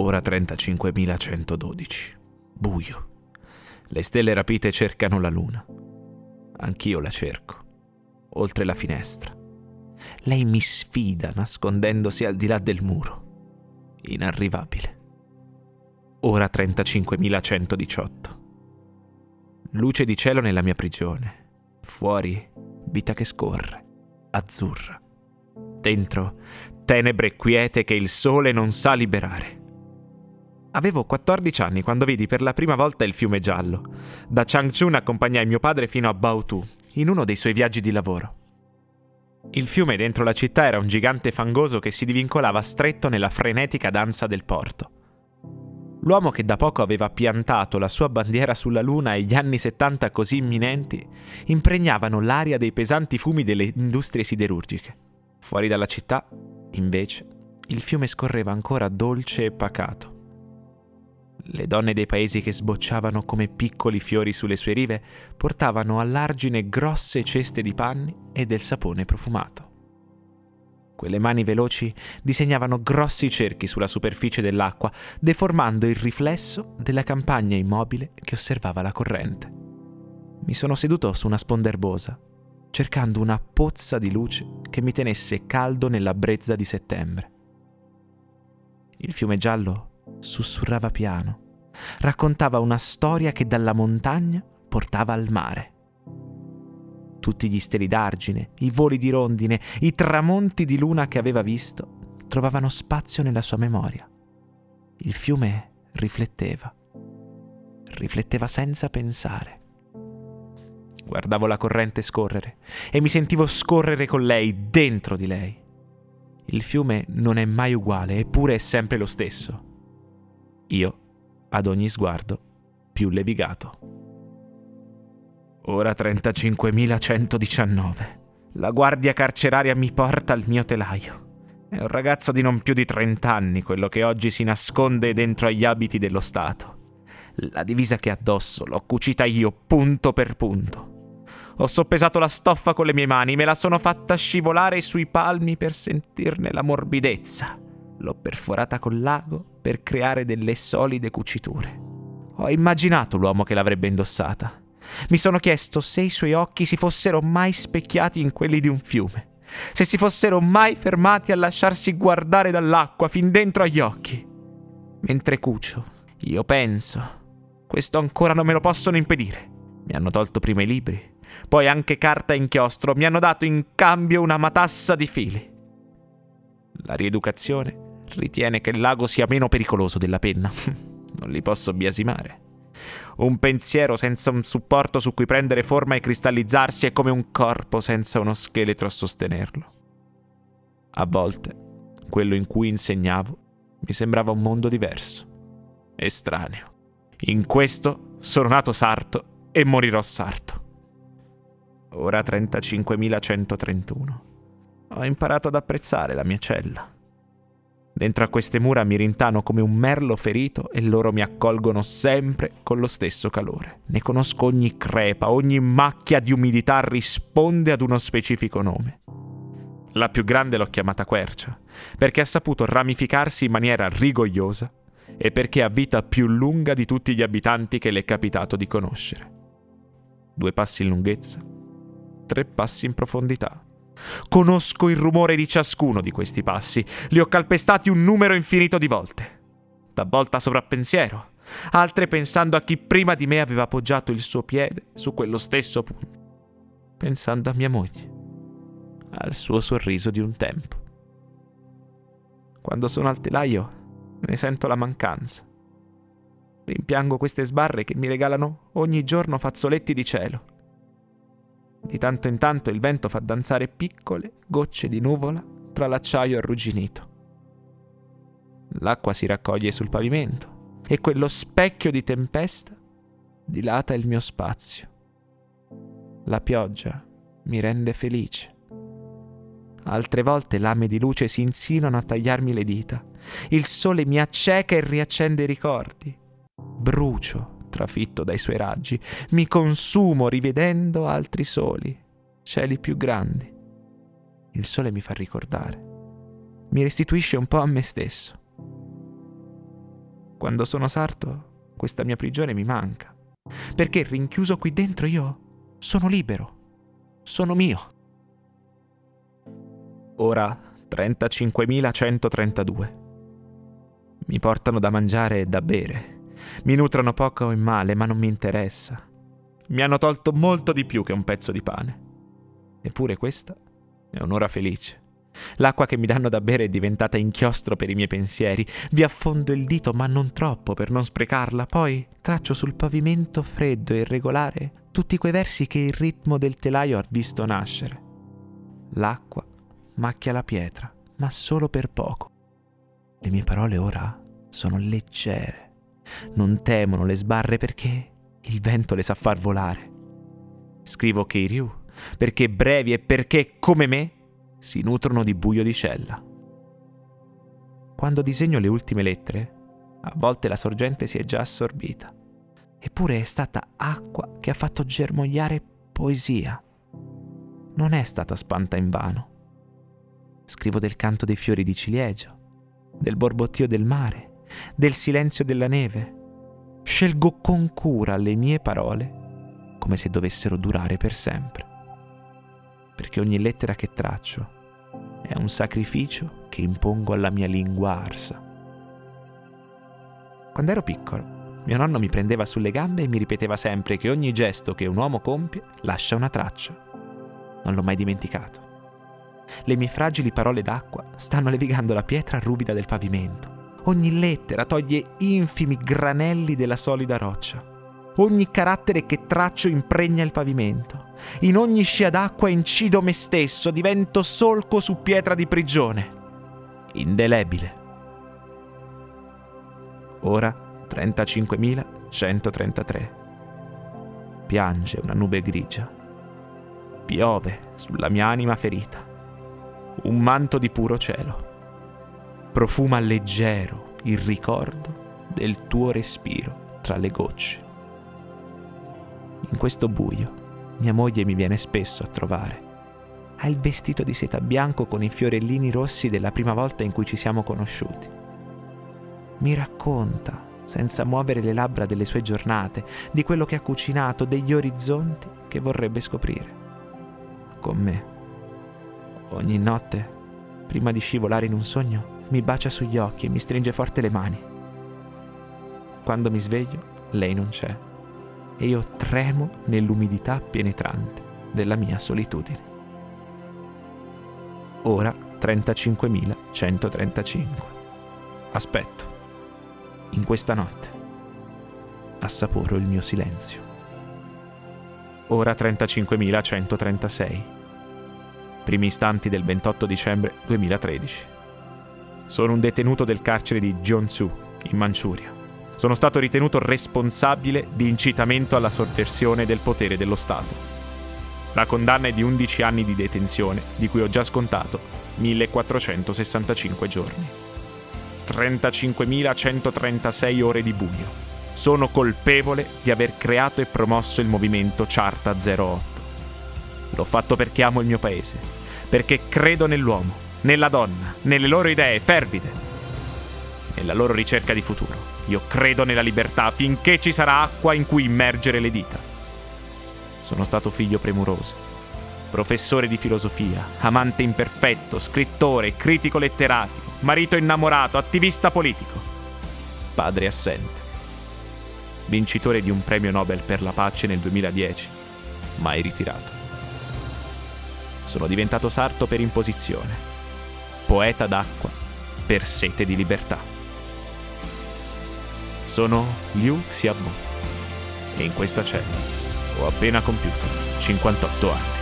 Ora 35.112. Buio. Le stelle rapite cercano la luna. Anch'io la cerco. Oltre la finestra. Lei mi sfida nascondendosi al di là del muro. Inarrivabile. Ora 35.118. Luce di cielo nella mia prigione. Fuori, vita che scorre, azzurra. Dentro, tenebre quiete che il sole non sa liberare. Avevo 14 anni quando vidi per la prima volta il fiume giallo. Da Changchun accompagnai mio padre fino a Baotou, in uno dei suoi viaggi di lavoro. Il fiume dentro la città era un gigante fangoso che si divincolava stretto nella frenetica danza del porto. L'uomo che da poco aveva piantato la sua bandiera sulla Luna e gli anni 70 così imminenti impregnavano l'aria dei pesanti fumi delle industrie siderurgiche. Fuori dalla città, invece, il fiume scorreva ancora dolce e pacato. Le donne dei paesi che sbocciavano come piccoli fiori sulle sue rive portavano all'argine grosse ceste di panni e del sapone profumato. Quelle mani veloci disegnavano grossi cerchi sulla superficie dell'acqua, deformando il riflesso della campagna immobile che osservava la corrente. Mi sono seduto su una sponda erbosa, cercando una pozza di luce che mi tenesse caldo nella brezza di settembre. Il fiume giallo sussurrava piano, raccontava una storia che dalla montagna portava al mare tutti gli steli d'argine, i voli di rondine, i tramonti di luna che aveva visto, trovavano spazio nella sua memoria. Il fiume rifletteva, rifletteva senza pensare. Guardavo la corrente scorrere e mi sentivo scorrere con lei, dentro di lei. Il fiume non è mai uguale, eppure è sempre lo stesso. Io, ad ogni sguardo, più levigato. Ora 35.119. La guardia carceraria mi porta al mio telaio. È un ragazzo di non più di 30 anni quello che oggi si nasconde dentro agli abiti dello Stato. La divisa che ha addosso l'ho cucita io punto per punto. Ho soppesato la stoffa con le mie mani, me la sono fatta scivolare sui palmi per sentirne la morbidezza. L'ho perforata col lago per creare delle solide cuciture. Ho immaginato l'uomo che l'avrebbe indossata. Mi sono chiesto se i suoi occhi si fossero mai specchiati in quelli di un fiume, se si fossero mai fermati a lasciarsi guardare dall'acqua fin dentro agli occhi. Mentre cucio, io penso, questo ancora non me lo possono impedire. Mi hanno tolto prima i libri, poi anche carta e inchiostro, mi hanno dato in cambio una matassa di fili. La rieducazione ritiene che il lago sia meno pericoloso della penna. non li posso biasimare. Un pensiero senza un supporto su cui prendere forma e cristallizzarsi è come un corpo senza uno scheletro a sostenerlo. A volte, quello in cui insegnavo mi sembrava un mondo diverso, estraneo. In questo sono nato sarto e morirò sarto. Ora 35.131. Ho imparato ad apprezzare la mia cella Dentro a queste mura mi rintano come un merlo ferito e loro mi accolgono sempre con lo stesso calore. Ne conosco ogni crepa, ogni macchia di umidità risponde ad uno specifico nome. La più grande l'ho chiamata quercia, perché ha saputo ramificarsi in maniera rigogliosa e perché ha vita più lunga di tutti gli abitanti che le è capitato di conoscere. Due passi in lunghezza, tre passi in profondità Conosco il rumore di ciascuno di questi passi, li ho calpestati un numero infinito di volte. Da volta sovrappensiero, altre pensando a chi prima di me aveva appoggiato il suo piede su quello stesso punto, pensando a mia moglie, al suo sorriso di un tempo. Quando sono al telaio ne sento la mancanza. Rimpiango queste sbarre che mi regalano ogni giorno fazzoletti di cielo di tanto in tanto il vento fa danzare piccole gocce di nuvola tra l'acciaio arrugginito. L'acqua si raccoglie sul pavimento e quello specchio di tempesta dilata il mio spazio. La pioggia mi rende felice. Altre volte lame di luce si insinuano a tagliarmi le dita. Il sole mi acceca e riaccende i ricordi. Brucio trafitto dai suoi raggi, mi consumo rivedendo altri soli, cieli più grandi. Il sole mi fa ricordare, mi restituisce un po' a me stesso. Quando sono sarto, questa mia prigione mi manca. Perché rinchiuso qui dentro io sono libero. Sono mio. Ora 35.132. Mi portano da mangiare e da bere. Mi nutrono poco in male, ma non mi interessa. Mi hanno tolto molto di più che un pezzo di pane. Eppure questa è un'ora felice. L'acqua che mi danno da bere è diventata inchiostro per i miei pensieri. Vi affondo il dito, ma non troppo per non sprecarla. Poi traccio sul pavimento freddo e irregolare tutti quei versi che il ritmo del telaio ha visto nascere. L'acqua macchia la pietra, ma solo per poco. Le mie parole ora sono leggere. Non temono le sbarre perché il vento le sa far volare. Scrivo Keiryu perché brevi e perché, come me, si nutrono di buio di cella. Quando disegno le ultime lettere, a volte la sorgente si è già assorbita. Eppure è stata acqua che ha fatto germogliare poesia. Non è stata spanta in vano. Scrivo del canto dei fiori di ciliegio, del borbottio del mare, del silenzio della neve. Scelgo con cura le mie parole come se dovessero durare per sempre perché ogni lettera che traccio è un sacrificio che impongo alla mia lingua arsa. Quando ero piccolo, mio nonno mi prendeva sulle gambe e mi ripeteva sempre che ogni gesto che un uomo compie lascia una traccia. Non l'ho mai dimenticato. Le mie fragili parole d'acqua stanno levigando la pietra ruvida del pavimento. Ogni lettera toglie infimi granelli della solida roccia. Ogni carattere che traccio impregna il pavimento. In ogni scia d'acqua incido me stesso, divento solco su pietra di prigione. Indelebile. Ora 35.133. Piange una nube grigia. Piove sulla mia anima ferita. Un manto di puro cielo. Profuma leggero il ricordo del tuo respiro tra le gocce. In questo buio mia moglie mi viene spesso a trovare. Ha il vestito di seta bianco con i fiorellini rossi della prima volta in cui ci siamo conosciuti. Mi racconta, senza muovere le labbra delle sue giornate, di quello che ha cucinato, degli orizzonti che vorrebbe scoprire. Con me. Ogni notte, prima di scivolare in un sogno, mi bacia sugli occhi e mi stringe forte le mani. Quando mi sveglio, lei non c'è e io tremo nell'umidità penetrante della mia solitudine. Ora 35.135. Aspetto. In questa notte. Assaporo il mio silenzio. Ora 35.136. Primi istanti del 28 dicembre 2013. Sono un detenuto del carcere di Jeonsu, in Manciuria sono stato ritenuto responsabile di incitamento alla sovversione del potere dello Stato. La condanna è di 11 anni di detenzione, di cui ho già scontato 1465 giorni. 35.136 ore di buio. Sono colpevole di aver creato e promosso il movimento Charta 08. L'ho fatto perché amo il mio paese, perché credo nell'uomo, nella donna, nelle loro idee fervide, nella loro ricerca di futuro. Io credo nella libertà finché ci sarà acqua in cui immergere le dita. Sono stato figlio premuroso, professore di filosofia, amante imperfetto, scrittore, critico letterario, marito innamorato, attivista politico, padre assente, vincitore di un premio Nobel per la pace nel 2010, mai ritirato. Sono diventato sarto per imposizione, poeta d'acqua per sete di libertà. Sono Liu Xiaobo e in questa cella ho appena compiuto 58 anni.